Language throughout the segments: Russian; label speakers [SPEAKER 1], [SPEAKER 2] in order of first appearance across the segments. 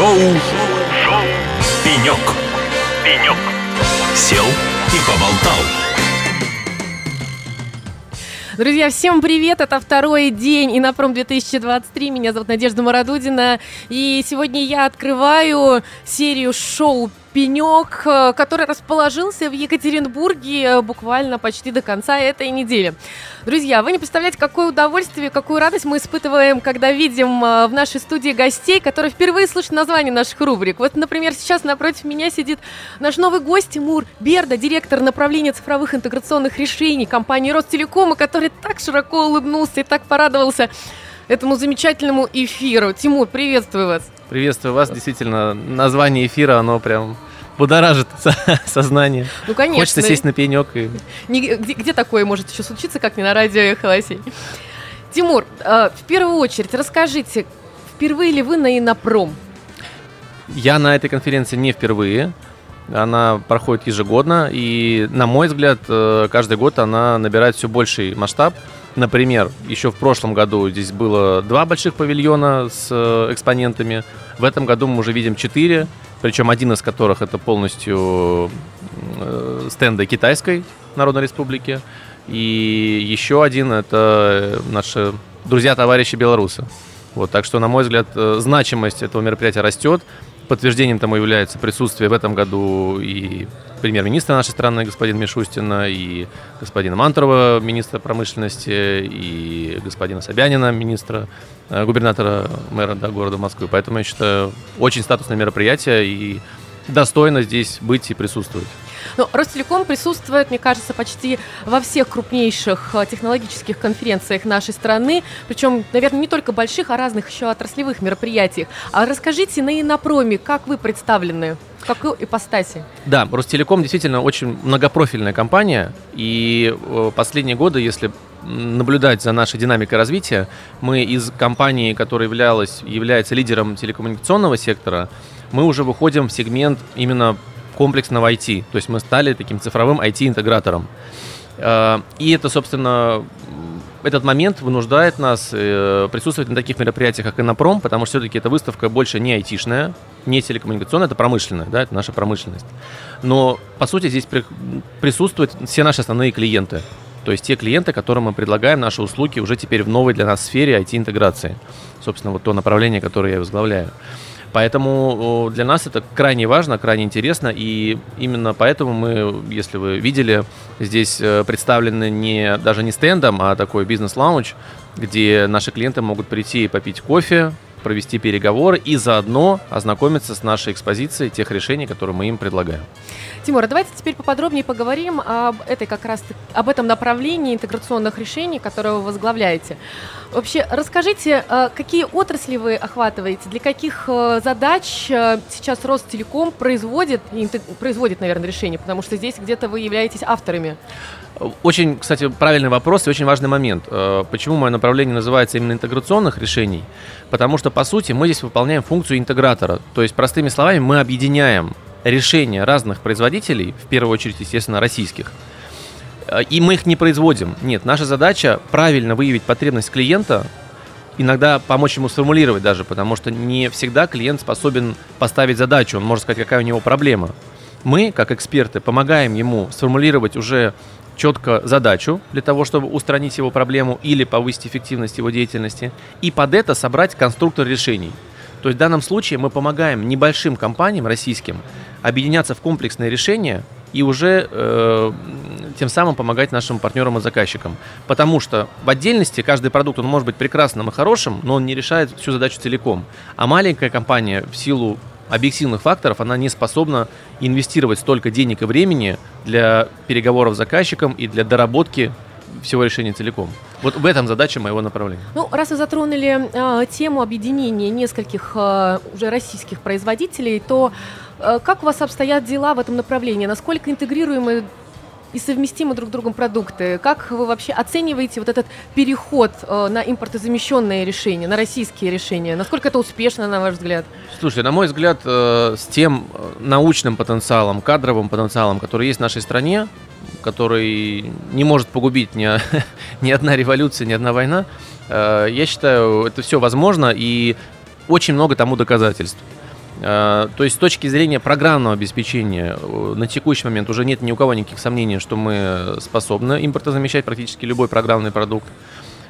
[SPEAKER 1] Шоу, Шоу. «Пенек». «Пенек». Сел и поболтал.
[SPEAKER 2] Друзья, всем привет! Это второй день Инопром 2023. Меня зовут Надежда Мародудина. И сегодня я открываю серию шоу пенек, э, который расположился в Екатеринбурге э, буквально почти до конца этой недели. Друзья, вы не представляете, какое удовольствие, какую радость мы испытываем, когда видим э, в нашей студии гостей, которые впервые слышат название наших рубрик. Вот, например, сейчас напротив меня сидит наш новый гость Тимур Берда, директор направления цифровых интеграционных решений компании Ростелекома, который так широко улыбнулся и так порадовался этому замечательному эфиру. Тимур, приветствую вас.
[SPEAKER 3] Приветствую вас. Действительно, название эфира, оно прям будоражит сознание.
[SPEAKER 2] Ну, конечно.
[SPEAKER 3] Хочется сесть на пенек. И...
[SPEAKER 2] где, где такое может еще случиться, как не на радио Эхо Тимур, э, в первую очередь расскажите, впервые ли вы на Инопром?
[SPEAKER 3] Я на этой конференции не впервые. Она проходит ежегодно, и, на мой взгляд, э, каждый год она набирает все больший масштаб. Например, еще в прошлом году здесь было два больших павильона с э, экспонентами. В этом году мы уже видим четыре, причем один из которых это полностью э, стенды Китайской Народной Республики. И еще один это наши друзья-товарищи белорусы. Вот, так что, на мой взгляд, э, значимость этого мероприятия растет. Подтверждением тому является присутствие в этом году и премьер-министра нашей страны, господин Мишустина, и господина Мантурова, министра промышленности, и господина Собянина, министра, э, губернатора мэра да, города Москвы. Поэтому я считаю, очень статусное мероприятие и достойно здесь быть и присутствовать.
[SPEAKER 2] Ну, Ростелеком присутствует, мне кажется, почти во всех крупнейших э, технологических конференциях нашей страны, причем, наверное, не только больших, а разных еще отраслевых мероприятиях. А расскажите на Инопроме, как вы представлены? В какой ипостаси?
[SPEAKER 3] Да, Ростелеком действительно очень многопрофильная компания, и э, последние годы, если наблюдать за нашей динамикой развития, мы из компании, которая являлась, является лидером телекоммуникационного сектора, мы уже выходим в сегмент именно комплексного IT. То есть мы стали таким цифровым IT-интегратором. Э, и это, собственно, этот момент вынуждает нас э, присутствовать на таких мероприятиях, как Инопром, потому что все-таки эта выставка больше не айтишная, не телекоммуникационная, это промышленная, да, это наша промышленность. Но, по сути, здесь присутствуют все наши основные клиенты. То есть те клиенты, которым мы предлагаем наши услуги уже теперь в новой для нас сфере IT-интеграции. Собственно, вот то направление, которое я возглавляю. Поэтому для нас это крайне важно, крайне интересно, и именно поэтому мы, если вы видели, здесь э, представлены не, даже не стендом, а такой бизнес-лаунж, где наши клиенты могут прийти и попить кофе, провести переговоры и заодно ознакомиться с нашей экспозицией тех решений, которые мы им предлагаем.
[SPEAKER 2] Тимур, давайте теперь поподробнее поговорим об этой как раз об этом направлении интеграционных решений, которые вы возглавляете. Вообще, расскажите, э, какие отрасли вы охватываете, для каких э, задач э, сейчас Ростелеком производит, производит, наверное, решения, потому что здесь где-то вы являетесь авторами.
[SPEAKER 3] Очень, кстати, правильный вопрос и очень важный момент. Почему мое направление называется именно интеграционных решений? Потому что, по сути, мы здесь выполняем функцию интегратора. То есть, простыми словами, мы объединяем решения разных производителей, в первую очередь, естественно, российских, и мы их не производим. Нет, наша задача правильно выявить потребность клиента, иногда помочь ему сформулировать даже, потому что не всегда клиент способен поставить задачу, он может сказать, какая у него проблема. Мы, как эксперты, помогаем ему сформулировать уже четко задачу для того, чтобы устранить его проблему или повысить эффективность его деятельности, и под это собрать конструктор решений. То есть в данном случае мы помогаем небольшим компаниям российским объединяться в комплексные решения и уже э, тем самым помогать нашим партнерам и заказчикам. Потому что в отдельности каждый продукт, он может быть прекрасным и хорошим, но он не решает всю задачу целиком. А маленькая компания в силу объективных факторов, она не способна инвестировать столько денег и времени для переговоров с заказчиком и для доработки всего решения целиком. Вот в этом задача моего направления.
[SPEAKER 2] Ну, раз вы затронули э, тему объединения нескольких э, уже российских производителей, то э, как у вас обстоят дела в этом направлении? Насколько интегрируемы и совместимы друг с другом продукты? Как вы вообще оцениваете вот этот переход э, на импортозамещенные решения, на российские решения? Насколько это успешно, на ваш взгляд?
[SPEAKER 3] Слушайте, на мой взгляд, э, с тем э, научным потенциалом, кадровым потенциалом, который есть в нашей стране, который не может погубить ни, ни одна революция, ни одна война, я считаю, это все возможно и очень много тому доказательств. Э, то есть с точки зрения программного обеспечения э, на текущий момент уже нет ни у кого никаких сомнений, что мы способны импортозамещать практически любой программный продукт.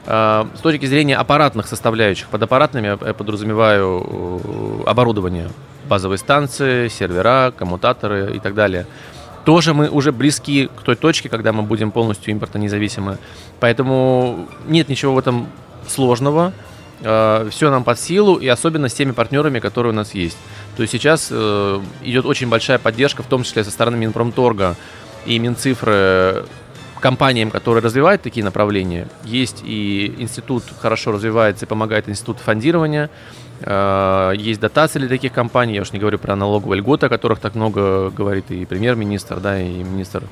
[SPEAKER 3] С точки зрения аппаратных составляющих, под аппаратными я подразумеваю оборудование, базовые станции, сервера, коммутаторы и так далее – тоже мы уже близки к той точке, когда мы будем полностью импортонезависимы. Поэтому нет ничего в этом сложного. Э, Все нам под силу, и особенно с теми партнерами, которые у нас есть. То есть сейчас э, идет очень большая поддержка, в том числе со стороны Минпромторга и Минцифры, компаниям, которые развивают такие направления. Есть и институт хорошо развивается и помогает институт фондирования. Э, есть дотации для таких компаний, я уж не говорю про налоговые льготы, о которых так много говорит и премьер-министр, да, и министр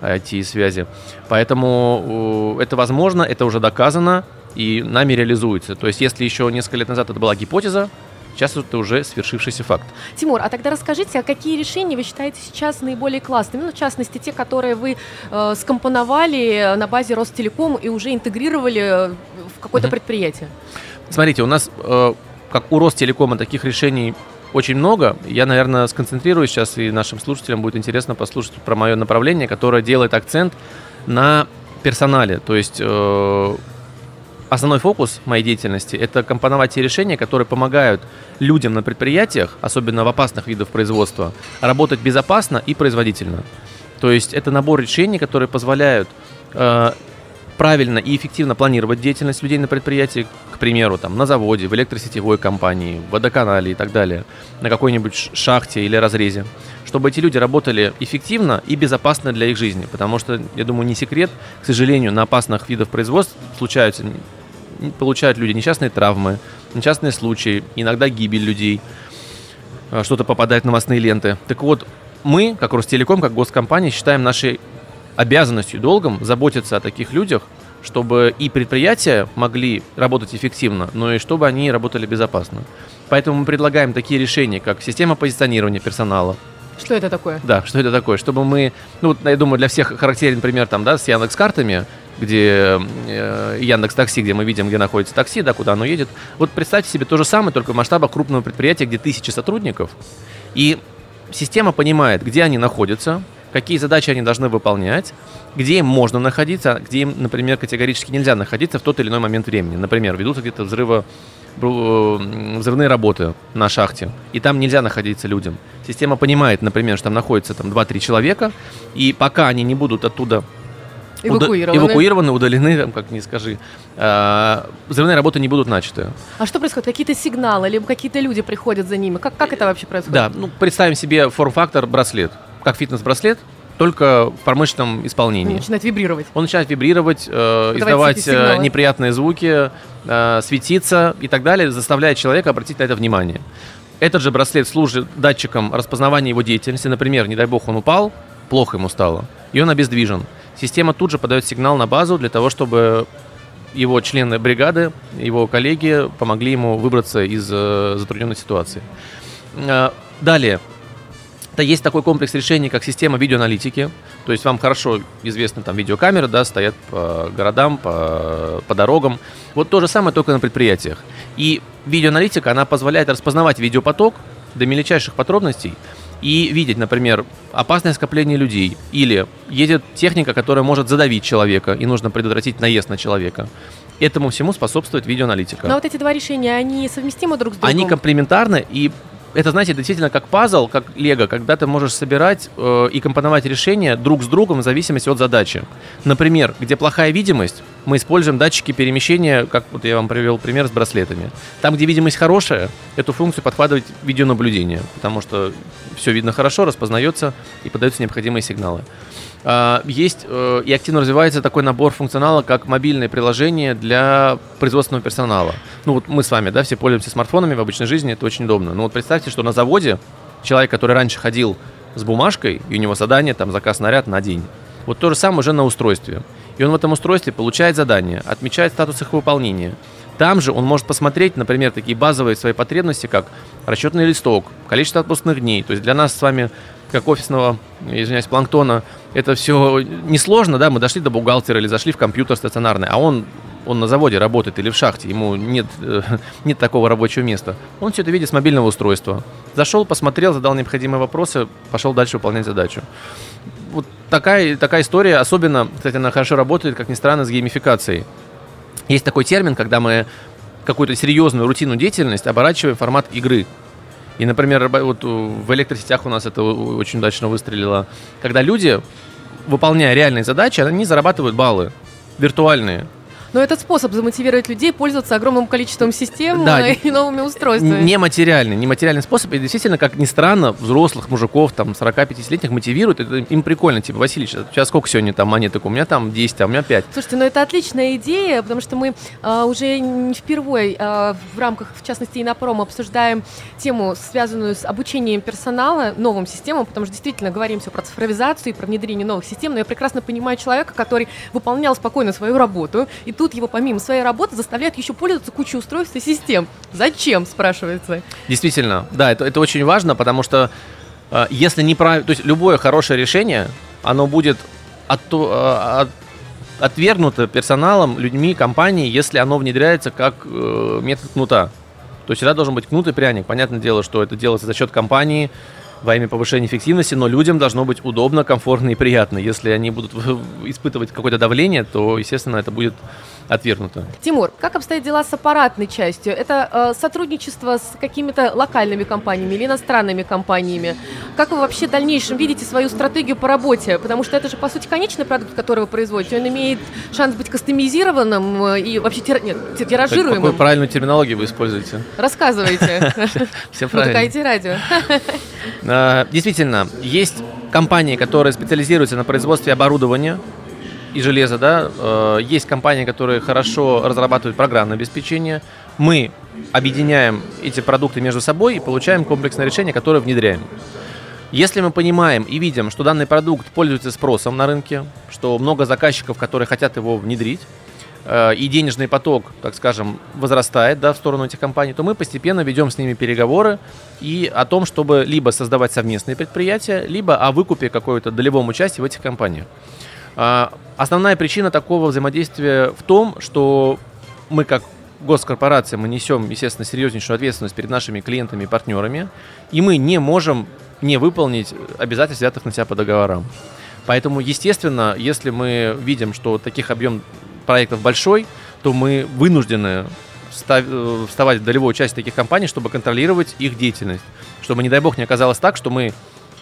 [SPEAKER 3] IT и связи. Поэтому это возможно, это уже доказано и нами реализуется. То есть если еще несколько лет назад это была гипотеза, Сейчас это уже свершившийся факт.
[SPEAKER 2] Тимур, а тогда расскажите, а какие решения вы считаете сейчас наиболее классными? Ну, в частности, те, которые вы э, скомпоновали на базе Ростелеком и уже интегрировали в какое-то mm-hmm. предприятие?
[SPEAKER 3] Смотрите, у нас э, как у Ростелекома таких решений очень много. Я, наверное, сконцентрируюсь сейчас, и нашим слушателям будет интересно послушать про мое направление, которое делает акцент на персонале. То есть э, основной фокус моей деятельности – это компоновать те решения, которые помогают людям на предприятиях, особенно в опасных видах производства, работать безопасно и производительно. То есть это набор решений, которые позволяют э, правильно и эффективно планировать деятельность людей на предприятии, к примеру, там, на заводе, в электросетевой компании, в водоканале и так далее, на какой-нибудь шахте или разрезе, чтобы эти люди работали эффективно и безопасно для их жизни. Потому что, я думаю, не секрет, к сожалению, на опасных видах производства случаются, получают люди несчастные травмы, несчастные случаи, иногда гибель людей, э, что-то попадает в новостные ленты. Так вот, мы, как Ростелеком, как госкомпания, считаем нашей обязанностью долгом заботиться о таких людях, чтобы и предприятия могли работать эффективно, но и чтобы они работали безопасно. Поэтому мы предлагаем такие решения, как система позиционирования персонала.
[SPEAKER 2] Что это такое?
[SPEAKER 3] Да, что это такое? Чтобы мы, ну, я думаю, для всех характерен пример там, да, с Яндекс картами, где э, Яндекс Такси, где мы видим, где находится такси, да, куда оно едет. Вот представьте себе то же самое, только в масштабах крупного предприятия, где тысячи сотрудников, и система понимает, где они находятся, какие задачи они должны выполнять, где им можно находиться, где им, например, категорически нельзя находиться в тот или иной момент времени. Например, ведутся где-то взрывы, взрывные работы на шахте, и там нельзя находиться людям. Система понимает, например, что там находится там 2-3 человека, и пока они не будут оттуда
[SPEAKER 2] Эвакуированы.
[SPEAKER 3] эвакуированы, удалены, там, как не скажи. Э, взрывные работы не будут начаты.
[SPEAKER 2] А что происходит? Какие-то сигналы, либо какие-то люди приходят за ними? Как, как это вообще происходит?
[SPEAKER 3] Да, ну представим себе форм-фактор браслет как фитнес-браслет, только в промышленном исполнении.
[SPEAKER 2] Он начинает вибрировать.
[SPEAKER 3] Он начинает вибрировать, э, издавать э, неприятные звуки, э, светиться и так далее, заставляя человека обратить на это внимание. Этот же браслет служит датчиком распознавания его деятельности. Например, не дай бог он упал, плохо ему стало, и он обездвижен. Система тут же подает сигнал на базу для того, чтобы его члены бригады, его коллеги помогли ему выбраться из э, затрудненной ситуации. Э, далее, это есть такой комплекс решений, как система видеоаналитики. То есть вам хорошо известны там видеокамеры, да, стоят по городам, по, по дорогам. Вот то же самое, только на предприятиях. И видеоаналитика, она позволяет распознавать видеопоток до мельчайших подробностей и видеть, например, опасное скопление людей. Или едет техника, которая может задавить человека, и нужно предотвратить наезд на человека. Этому всему способствует видеоаналитика.
[SPEAKER 2] Но вот эти два решения, они совместимы друг с другом?
[SPEAKER 3] Они комплементарны, и это, знаете, действительно как пазл, как лего, когда ты можешь собирать э, и компоновать решения друг с другом в зависимости от задачи. Например, где плохая видимость, мы используем датчики перемещения, как вот я вам привел пример с браслетами. Там, где видимость хорошая, эту функцию подхватывает видеонаблюдение, потому что все видно хорошо, распознается и подаются необходимые сигналы. А, есть э, и активно развивается такой набор функционала, как мобильное приложение для производственного персонала. Ну вот мы с вами, да, все пользуемся смартфонами в обычной жизни, это очень удобно. Но вот представьте, что на заводе человек, который раньше ходил с бумажкой, и у него задание, там, заказ наряд на день. Вот то же самое уже на устройстве. И он в этом устройстве получает задание, отмечает статус их выполнения. Там же он может посмотреть, например, такие базовые свои потребности, как расчетный листок, количество отпускных дней. То есть для нас с вами, как офисного, извиняюсь, планктона, это все несложно, да, мы дошли до бухгалтера или зашли в компьютер стационарный, а он он на заводе работает или в шахте, ему нет, э, нет такого рабочего места. Он все это видит с мобильного устройства. Зашел, посмотрел, задал необходимые вопросы, пошел дальше выполнять задачу. Вот такая, такая история, особенно, кстати, она хорошо работает, как ни странно, с геймификацией. Есть такой термин, когда мы какую-то серьезную рутинную деятельность оборачиваем в формат игры. И, например, вот в электросетях у нас это очень удачно выстрелило. Когда люди, выполняя реальные задачи, они зарабатывают баллы виртуальные.
[SPEAKER 2] Но этот способ замотивировать людей пользоваться огромным количеством систем да, и новыми устройствами.
[SPEAKER 3] Нематериальный, нематериальный способ. И действительно, как ни странно, взрослых мужиков, там, 45-летних мотивирует. Это им прикольно. Типа, Василий, сейчас сколько сегодня там монеток? У меня там 10, а у меня 5.
[SPEAKER 2] Слушайте, ну это отличная идея, потому что мы а, уже не впервые а, в рамках, в частности, и на пром обсуждаем тему, связанную с обучением персонала новым системам, потому что действительно говорим все про цифровизацию и про внедрение новых систем, но я прекрасно понимаю человека, который выполнял спокойно свою работу, и тут его помимо своей работы заставляют еще пользоваться кучей устройств и систем. Зачем, спрашивается?
[SPEAKER 3] Действительно, да, это, это очень важно, потому что э, если прав... то есть любое хорошее решение, оно будет от, э, от, отвергнуто персоналом, людьми, компанией, если оно внедряется как э, метод кнута. То есть всегда должен быть кнут и пряник. Понятное дело, что это делается за счет компании, во имя повышения эффективности, но людям должно быть удобно, комфортно и приятно. Если они будут испытывать какое-то давление, то, естественно, это будет отвергнуто.
[SPEAKER 2] Тимур, как обстоят дела с аппаратной частью? Это э, сотрудничество с какими-то локальными компаниями или иностранными компаниями? Как вы вообще в дальнейшем видите свою стратегию по работе? Потому что это же, по сути, конечный продукт, который вы производите. Он имеет шанс быть кастомизированным э, и вообще тир... Нет, тиражируемым.
[SPEAKER 3] Какую правильную терминологию вы используете?
[SPEAKER 2] Рассказывайте.
[SPEAKER 3] Все правильно.
[SPEAKER 2] Радио.
[SPEAKER 3] А, действительно, есть компании, которые специализируются на производстве оборудования, и железа, да, э, есть компании, которые хорошо разрабатывают программное обеспечение. Мы объединяем эти продукты между собой и получаем комплексное решение, которое внедряем. Если мы понимаем и видим, что данный продукт пользуется спросом на рынке, что много заказчиков, которые хотят его внедрить, э, и денежный поток, так скажем, возрастает да, в сторону этих компаний, то мы постепенно ведем с ними переговоры и о том, чтобы либо создавать совместные предприятия, либо о выкупе какого-то долевом участия в этих компаниях. А, основная причина такого взаимодействия в том, что мы как госкорпорация, мы несем, естественно, серьезнейшую ответственность перед нашими клиентами и партнерами, и мы не можем не выполнить обязательств, взятых на себя по договорам. Поэтому, естественно, если мы видим, что таких объем проектов большой, то мы вынуждены вставать в долевую часть таких компаний, чтобы контролировать их деятельность. Чтобы, не дай бог, не оказалось так, что мы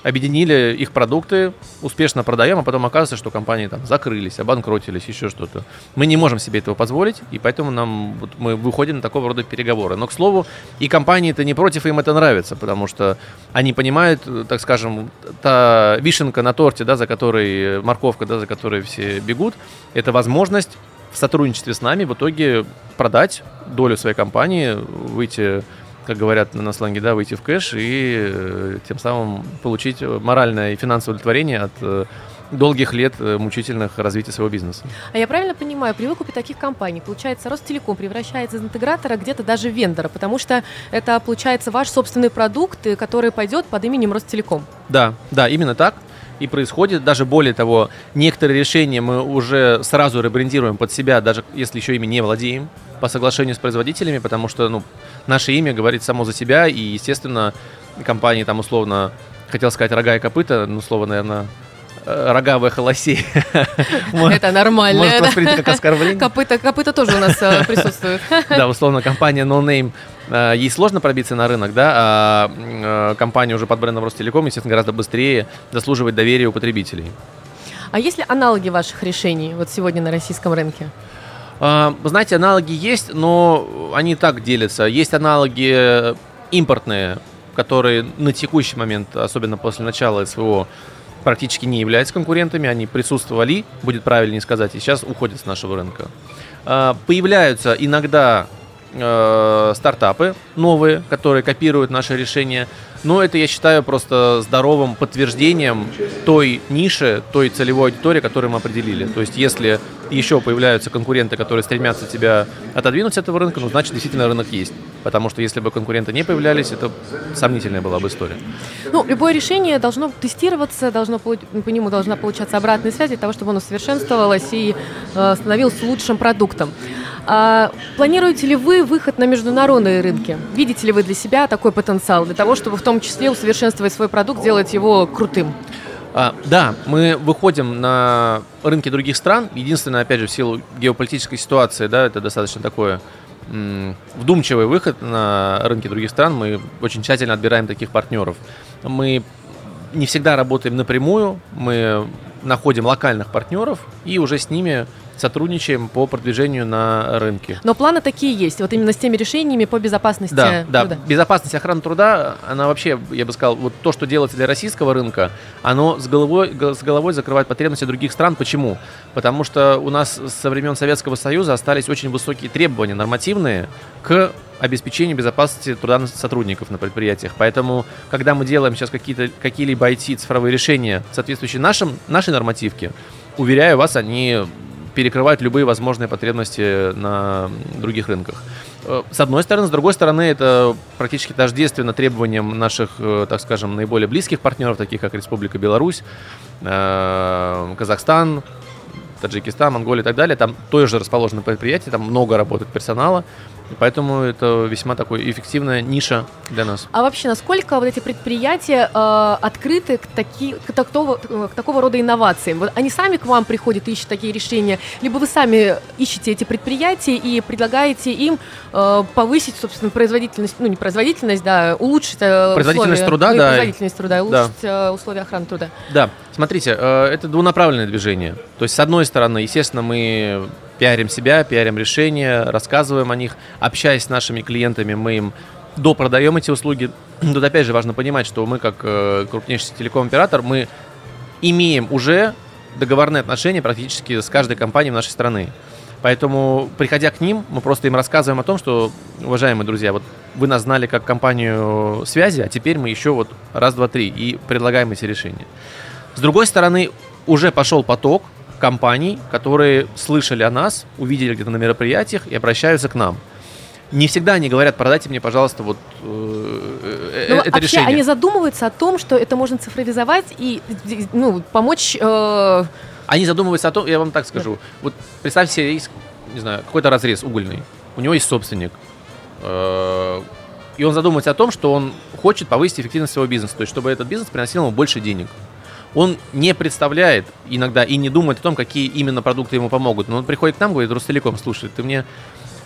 [SPEAKER 3] объединили их продукты, успешно продаем, а потом оказывается, что компании там закрылись, обанкротились, еще что-то. Мы не можем себе этого позволить, и поэтому нам вот, мы выходим на такого рода переговоры. Но, к слову, и компании-то не против, им это нравится, потому что они понимают, так скажем, та вишенка на торте, да, за которой морковка, да, за которой все бегут, это возможность в сотрудничестве с нами в итоге продать долю своей компании, выйти как говорят на сленге, да, выйти в кэш и э, тем самым получить моральное и финансовое удовлетворение от э, долгих лет э, мучительных развития своего бизнеса.
[SPEAKER 2] А я правильно понимаю, при выкупе таких компаний, получается, Ростелеком превращается из интегратора где-то даже в вендора, потому что это, получается, ваш собственный продукт, который пойдет под именем Ростелеком.
[SPEAKER 3] Да, да, именно так и происходит. Даже более того, некоторые решения мы уже сразу ребрендируем под себя, даже если еще ими не владеем, по соглашению с производителями, потому что ну, наше имя говорит само за себя, и, естественно, компании там условно, хотел сказать рога и копыта, ну, слово, наверное, рогавая холосей.
[SPEAKER 2] Это нормально.
[SPEAKER 3] Может воспринять как оскорбление.
[SPEAKER 2] Копыта, копыта тоже у нас э, присутствует.
[SPEAKER 3] Да, условно, компания No Name, э, ей сложно пробиться на рынок, да, а компания уже под брендом Ростелеком, естественно, гораздо быстрее заслуживает доверия у потребителей.
[SPEAKER 2] А есть ли аналоги ваших решений вот сегодня на российском рынке?
[SPEAKER 3] А, знаете, аналоги есть, но они так делятся. Есть аналоги импортные, которые на текущий момент, особенно после начала СВО, практически не являются конкурентами. Они присутствовали, будет правильнее сказать, и сейчас уходят с нашего рынка. А, появляются иногда э, стартапы новые, которые копируют наши решения. Но это, я считаю, просто здоровым подтверждением той ниши, той целевой аудитории, которую мы определили. То есть, если еще появляются конкуренты, которые стремятся тебя отодвинуть с этого рынка, ну, значит, действительно рынок есть. Потому что если бы конкуренты не появлялись, это сомнительная была бы история.
[SPEAKER 2] Ну, любое решение должно тестироваться, должно, по нему должна получаться обратная связь для того, чтобы оно совершенствовалось и э, становилось лучшим продуктом. А планируете ли вы выход на международные рынки? Видите ли вы для себя такой потенциал для того, чтобы в том числе усовершенствовать свой продукт, делать его крутым?
[SPEAKER 3] А, да, мы выходим на рынки других стран. Единственное, опять же, в силу геополитической ситуации, да, это достаточно такое вдумчивый выход на рынки других стран. Мы очень тщательно отбираем таких партнеров. Мы не всегда работаем напрямую, мы находим локальных партнеров и уже с ними сотрудничаем по продвижению на рынке.
[SPEAKER 2] Но планы такие есть, вот именно с теми решениями по безопасности
[SPEAKER 3] Да, да.
[SPEAKER 2] труда.
[SPEAKER 3] Безопасность и охрана труда, она вообще, я бы сказал, вот то, что делается для российского рынка, оно с головой, с головой закрывает потребности других стран. Почему? Потому что у нас со времен Советского Союза остались очень высокие требования нормативные к обеспечению безопасности труда сотрудников на предприятиях. Поэтому, когда мы делаем сейчас какие-то, какие-либо IT-цифровые решения, соответствующие нашим, нашей нормативке, уверяю вас, они перекрывают любые возможные потребности на других рынках. Э, С одной стороны, с другой стороны, это практически тождественно требованиям наших, э, так скажем, наиболее близких партнеров, таких как Республика Беларусь, э, Казахстан, Таджикистан, Монголия и так далее. Там тоже расположены предприятия, там много работает персонала, поэтому это весьма такой эффективная ниша для нас.
[SPEAKER 2] А вообще, насколько вот эти предприятия э, открыты к, таки, к, такого, к такого рода инновациям? Вот они сами к вам приходят и ищут такие решения, либо вы сами ищете эти предприятия и предлагаете им э, повысить, собственно, производительность, ну не производительность, да, улучшить э,
[SPEAKER 3] Производительность
[SPEAKER 2] условия,
[SPEAKER 3] труда,
[SPEAKER 2] ну,
[SPEAKER 3] да.
[SPEAKER 2] производительность труда, и улучшить э, условия охраны труда.
[SPEAKER 3] Да, смотрите, э, это двунаправленное движение. То есть, с одной стороны, естественно, мы пиарим себя, пиарим решения, рассказываем о них, общаясь с нашими клиентами, мы им допродаем эти услуги. Тут опять же важно понимать, что мы как э, крупнейший телеком-оператор, мы имеем уже договорные отношения практически с каждой компанией нашей страны. Поэтому, приходя к ним, мы просто им рассказываем о том, что, уважаемые друзья, вот вы нас знали как компанию связи, а теперь мы еще вот раз, два, три и предлагаем эти решения. С другой стороны, уже пошел поток компаний, которые слышали о нас, увидели где-то на мероприятиях и обращаются к нам. Не всегда они говорят, продайте мне, пожалуйста, вот э, э,
[SPEAKER 2] Но
[SPEAKER 3] это
[SPEAKER 2] вообще
[SPEAKER 3] решение.
[SPEAKER 2] они задумываются о том, что это можно цифровизовать и ну, помочь э,
[SPEAKER 3] Они задумываются о том, я вам так скажу, вот представьте себе, есть, не знаю, какой-то разрез угольный, у него есть собственник, э, и он задумывается о том, что он хочет повысить эффективность своего бизнеса, то есть чтобы этот бизнес приносил ему больше денег. Он не представляет иногда и не думает о том, какие именно продукты ему помогут. Но он приходит к нам, говорит, Ростелеком, слушай, ты мне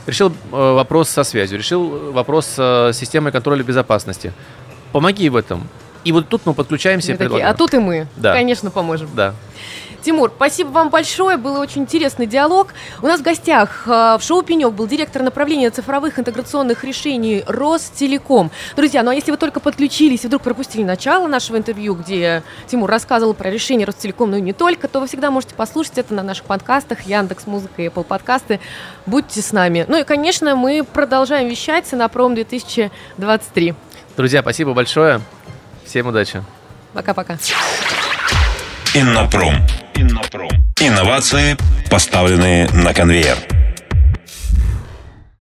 [SPEAKER 3] решил э, вопрос со связью, решил вопрос с э, системой контроля безопасности. Помоги в этом. И вот тут мы подключаемся и
[SPEAKER 2] мы такие,
[SPEAKER 3] предлагаем.
[SPEAKER 2] а тут и мы,
[SPEAKER 3] Да.
[SPEAKER 2] конечно, поможем.
[SPEAKER 3] Да.
[SPEAKER 2] Тимур, спасибо вам большое, был очень интересный диалог. У нас в гостях э, в шоу «Пенек» был директор направления цифровых интеграционных решений Ростелеком. Друзья, ну а если вы только подключились и вдруг пропустили начало нашего интервью, где Тимур рассказывал про решение Ростелеком, ну и не только, то вы всегда можете послушать это на наших подкастах, Яндекс Музыка и Apple подкасты. Будьте с нами. Ну и, конечно, мы продолжаем вещать на пром 2023.
[SPEAKER 3] Друзья, спасибо большое. Всем удачи.
[SPEAKER 2] Пока-пока.
[SPEAKER 1] Иннопром. Иннопром. Инновации, поставленные на конвейер.